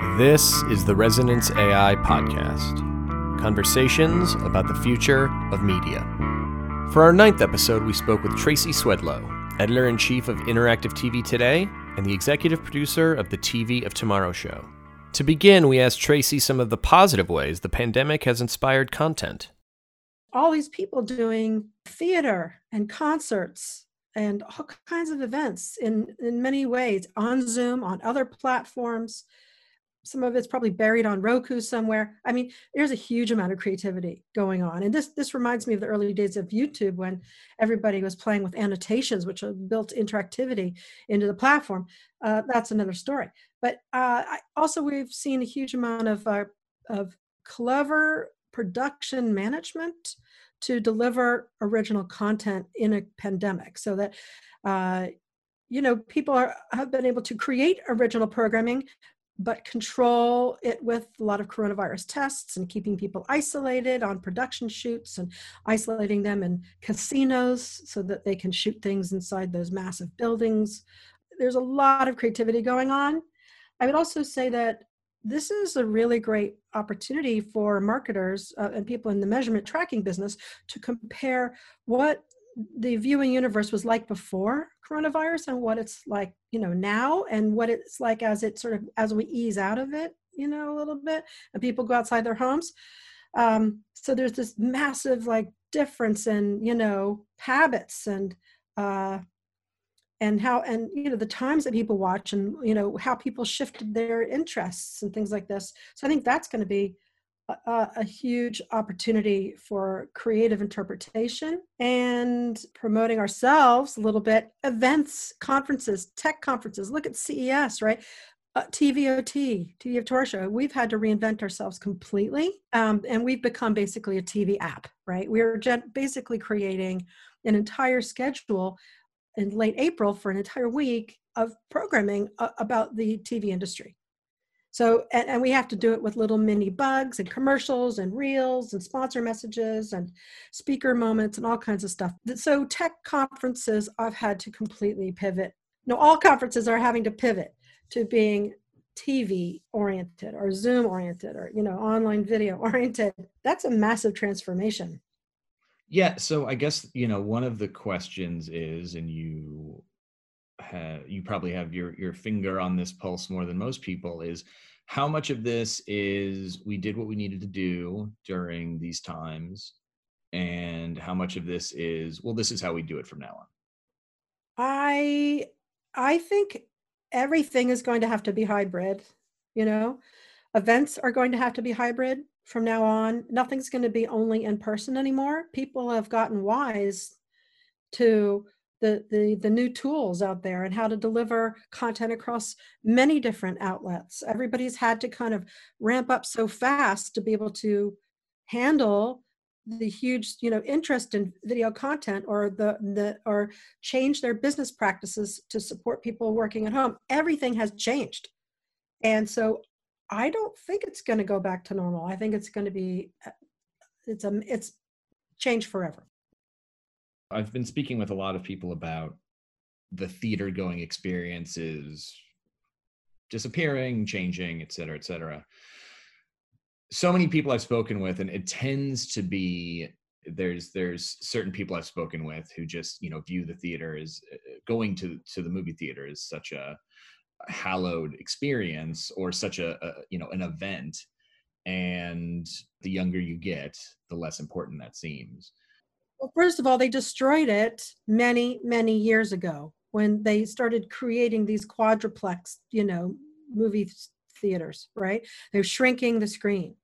This is the Resonance AI Podcast conversations about the future of media. For our ninth episode, we spoke with Tracy Swedlow, editor in chief of Interactive TV Today and the executive producer of the TV of Tomorrow show. To begin, we asked Tracy some of the positive ways the pandemic has inspired content. All these people doing theater and concerts and all kinds of events in, in many ways on Zoom, on other platforms some of it's probably buried on Roku somewhere. I mean, there's a huge amount of creativity going on. And this this reminds me of the early days of YouTube when everybody was playing with annotations, which built interactivity into the platform. Uh, that's another story. But uh, I, also, we've seen a huge amount of uh, of clever production management to deliver original content in a pandemic, so that uh, you know people are, have been able to create original programming but control it with a lot of coronavirus tests and keeping people isolated on production shoots and isolating them in casinos so that they can shoot things inside those massive buildings. There's a lot of creativity going on. I would also say that this is a really great opportunity for marketers uh, and people in the measurement tracking business to compare what the viewing universe was like before coronavirus and what it's like you know now and what it's like as it sort of as we ease out of it you know a little bit and people go outside their homes. Um, so there's this massive like difference in you know habits and uh, and how and you know the times that people watch and you know how people shifted their interests and things like this. So i think that's going to be a, a, huge opportunity for creative interpretation and promoting ourselves a little bit. Events conferences tech conferences. Look at ces right? Uh, tvot tv of tour we've had to reinvent ourselves completely um, and we've become basically a tv app right? We're gen- basically creating an entire schedule in late april for an entire week of programming uh, about the tv industry so, and, and, we have to do it with little mini bugs and commercials and reels and sponsor messages and speaker moments and all kinds of stuff. So, tech conferences, I've had to completely pivot. No, all conferences are having to pivot to being TV oriented or Zoom oriented or, you know, online video oriented. That's a massive transformation. Yeah. So, I guess, you know, one of the questions is, and you you probably have your your finger on this pulse more than most people is how much of this is we did what we needed to do during these times and how much of this is well this is how we do it from now on? I i think everything is going to have to be hybrid you know? Events are going to have to be hybrid from now on. Nothing's going to be only in person anymore. People have gotten wise to the, the the new tools out there and how to deliver content across many different outlets. Everybody's had to kind of ramp up so fast to be able to handle the huge you know interest in video content or the the or change their business practices to support people working at home. Everything has changed. And so i don't think it's going to go back to normal. I think it's going to be uh, it's a it's change forever I've been speaking with a lot of people about the theater going experiences disappearing, changing, et cetera, et cetera. So many people I've spoken with, and it tends to be there's there's certain people I've spoken with who just you know view the theater as uh, going to to the movie theater is such a hallowed experience or such a, a you know an event, and the younger you get, the less important that seems. Well, first of all, they destroyed it many, many years ago when they started creating these quadruplex, you know, movie theaters, right? They're shrinking the screen.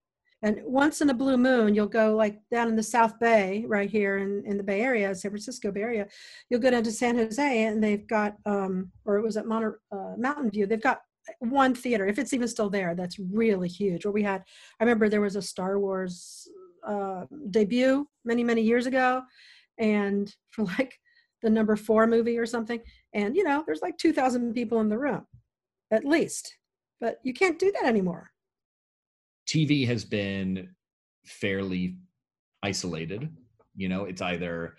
And once in a blue moon, you'll go like down in the South Bay, right here in, in the Bay Area, San Francisco Bay Area, you'll go down to San Jose and they've got, um, or it was at Monter, uh, Mountain View, they've got one theater, if it's even still there, that's really huge. Or we had, I remember there was a Star Wars uh, debut many many years ago and for like the number four movie or something. And you know there's like 2000 people in the room at least but you can't do that anymore. Tv has been fairly isolated. You know it's either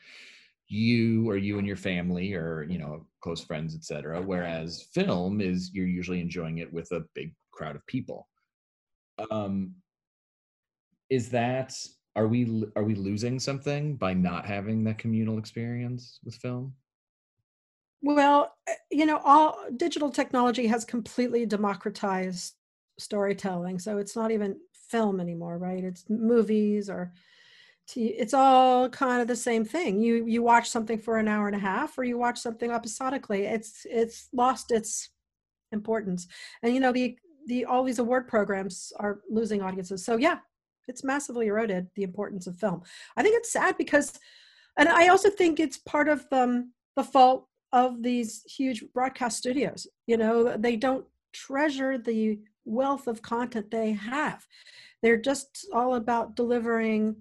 you or you and your family or you know close friends etc whereas film is you're usually enjoying it with a big crowd of people. Um is that are we are we losing something by not having that communal experience with film? Well eh, you know all digital technology has completely democratized storytelling so it's not even film anymore right? It's movies or it's all kind of the same thing. You you watch something for an hour and a half or you watch something episodically. It's it's lost its importance. And you know the the all these award programs are losing audiences. So yeah it's massively eroded the importance of film. I think it's sad because and i also think it's part of um, the fault of these huge broadcast studios. You know they don't treasure the wealth of content they have. They're just all about delivering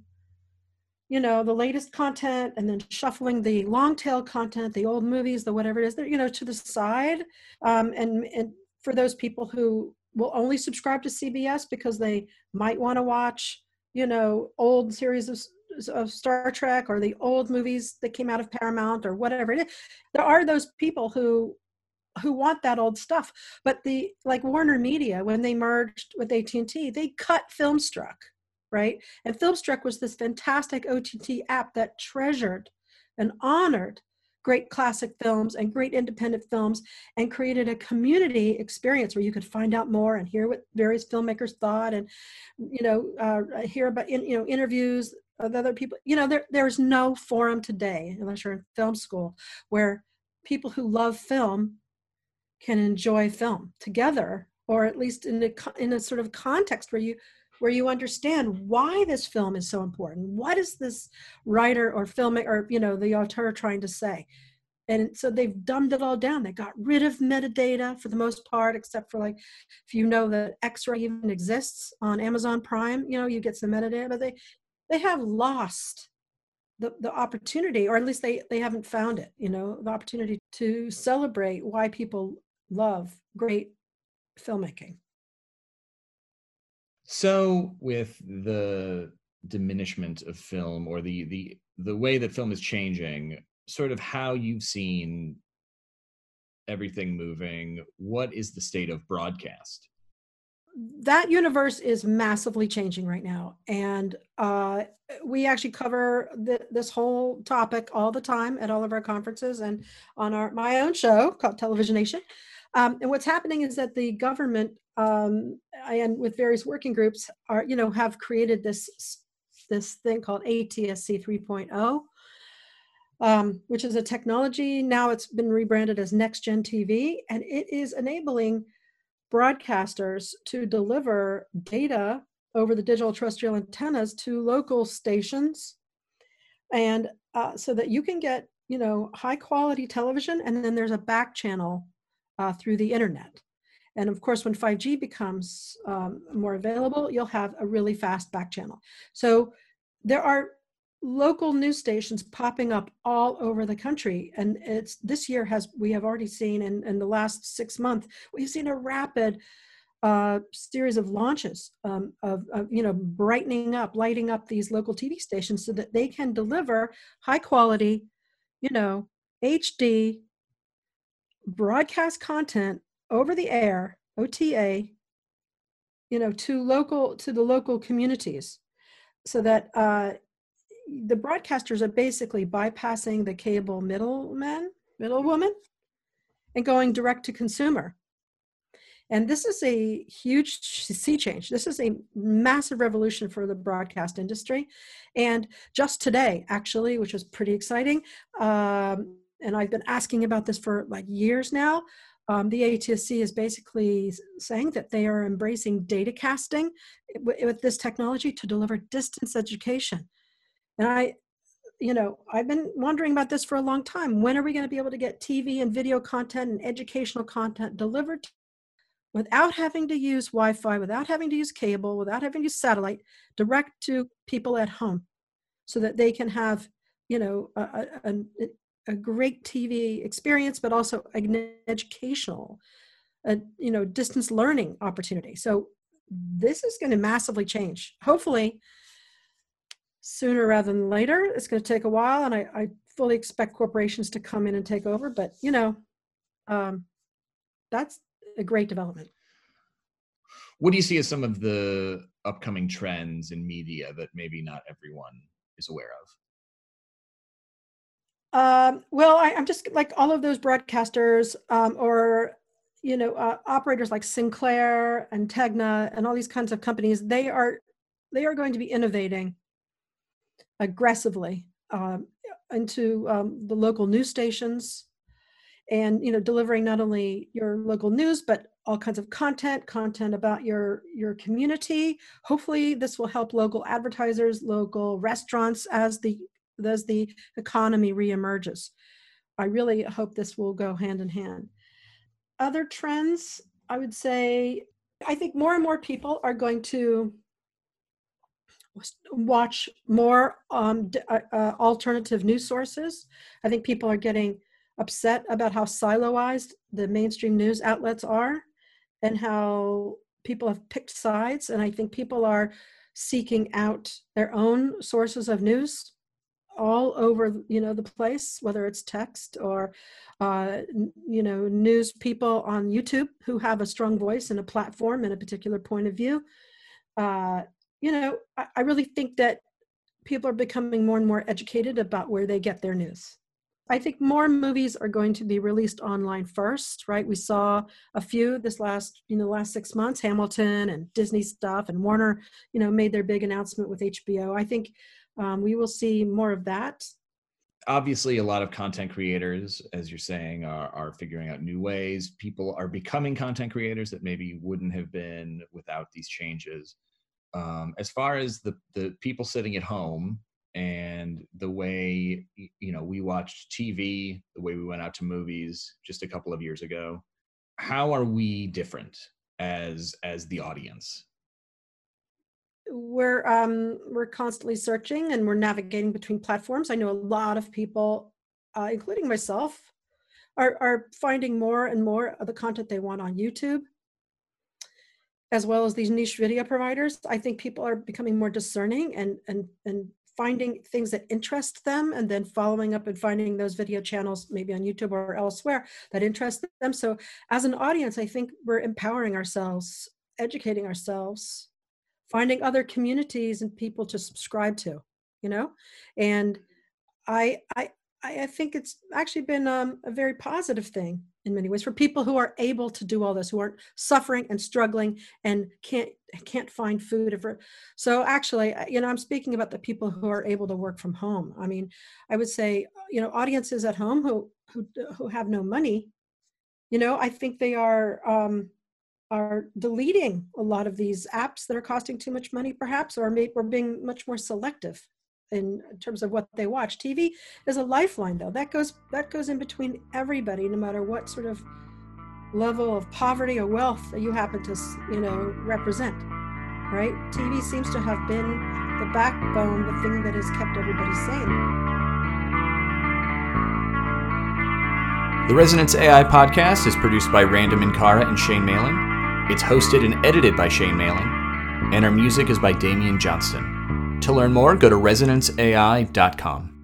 you know the latest content and then shuffling the long tail content the old movies the whatever it is you know to the side. Um, and and for those people who will only subscribe to cbs because they might want to watch you know old series of, of star trek or the old movies that came out of paramount or whatever it is there are those people who who want that old stuff but the like warner media when they merged with at&t they cut filmstruck right? And Filmstruck was this fantastic OTT app that treasured and honored great classic films and great independent films and created a community experience where you could find out more and hear what various filmmakers thought and you know uh, hear about in, you know interviews of other people. You know there there's no forum today unless you're in film school where people who love film can enjoy film together or at least in a in a sort of context where you where you understand why this film is so important. What is this writer or filmmaker or you know the author trying to say? And so they've dumbed it all down. They got rid of metadata for the most part, except for like if you know that X-ray even exists on Amazon Prime, you know, you get some metadata, but they they have lost the, the opportunity, or at least they, they haven't found it, you know, the opportunity to celebrate why people love great filmmaking. So with the diminishment of film or the the the way that film is changing, sort of how you've seen everything moving, what is the state of broadcast? that universe is massively changing right now and uh, we actually cover the, this whole topic all the time at all of our conferences and on our my own show called television nation um, and what's happening is that the government um, and with various working groups are you know have created this this thing called ATSC 3.0 um, which is a technology now it's been rebranded as next gen TV and it is enabling broadcasters to deliver data over the digital terrestrial antennas to local stations. And uh, so that you can get you know high quality television and then there's a back channel uh, through the internet and of course, when 5G becomes um, more available, you'll have a really fast back channel. So there are local news stations popping up all over the country. And it's this year has, we have already seen in, in the last six months, we've seen a rapid uh, series of launches um, of, of, you know, brightening up, lighting up these local TV stations so that they can deliver high quality, you know, HD broadcast content over the air ota you know to local to the local communities so that uh, the broadcasters are basically bypassing the cable middleman middlewoman and going direct to consumer and this is a huge sea change. This is a massive revolution for the broadcast industry. And just today, actually, which was pretty exciting, um, and I've been asking about this for like years now, um, the ATSC is basically saying that they are embracing data casting with this technology to deliver distance education. And I, you know, I've been wondering about this for a long time. When are we going to be able to get TV and video content and educational content delivered without having to use Wi Fi, without having to use cable, without having to use satellite, direct to people at home so that they can have, you know, a, a, a great TV experience, but also an educational, a, you know, distance learning opportunity. So this is going to massively change. Hopefully, sooner rather than later. It's going to take a while, and I, I fully expect corporations to come in and take over, but you know, um, that's a great development. What do you see as some of the upcoming trends in media that maybe not everyone is aware of? Um, well, I, am just like all of those broadcasters um, or you know uh, operators like Sinclair and Tegna and all these kinds of companies. They are they are going to be innovating aggressively um, into um, the local news stations and you know delivering not only your local news but all kinds of content content about your your community hopefully this will help local advertisers local restaurants as the as the economy reemerges. I really hope this will go hand in hand. Other trends i would say i think more and more people are going to watch more um, uh, uh, alternative news sources. I think people are getting upset about how siloized the mainstream news outlets are and how people have picked sides. And i think people are seeking out their own sources of news all over you know the place whether it's text or uh, you know news people on youtube who have a strong voice and a platform and a particular point of view uh, you know I, I really think that people are becoming more and more educated about where they get their news I think more movies are going to be released online first, right? We saw a few this last, you know, last six months, Hamilton and Disney stuff, and Warner, you know, made their big announcement with HBO. I think um, we will see more of that. Obviously, a lot of content creators, as you're saying, are, are figuring out new ways. People are becoming content creators that maybe wouldn't have been without these changes. Um, as far as the the people sitting at home and the way you know we watched tv the way we went out to movies just a couple of years ago how are we different as as the audience we're um we're constantly searching and we're navigating between platforms. I know a lot of people uh, including myself are are finding more and more of the content they want on youtube as well as these niche video providers. I think people are becoming more discerning and and and finding things that interest them and then following up and finding those video channels maybe on youtube or elsewhere that interest them. So as an audience i think we're empowering ourselves educating ourselves finding other communities and people to subscribe to you know? And i i i think it's actually been um, a very positive thing in many ways for people who are able to do all this who aren't suffering and struggling and can't can't find food so actually you know i'm speaking about the people who are able to work from home. I mean i would say you know audiences at home who who who have no money you know i think they are um are deleting a lot of these apps that are costing too much money perhaps or maybe or being much more selective in terms of what they watch. TV is a lifeline though. That goes that goes in between everybody no matter what sort of level of poverty or wealth that you happen to, you know, represent. Right? TV seems to have been the backbone, the thing that has kept everybody sane. The Resonance AI podcast is produced by Random Inkara and Shane Malin. It's hosted and edited by Shane Malin, and our music is by Damian Johnston. To learn more, go to resonanceai.com.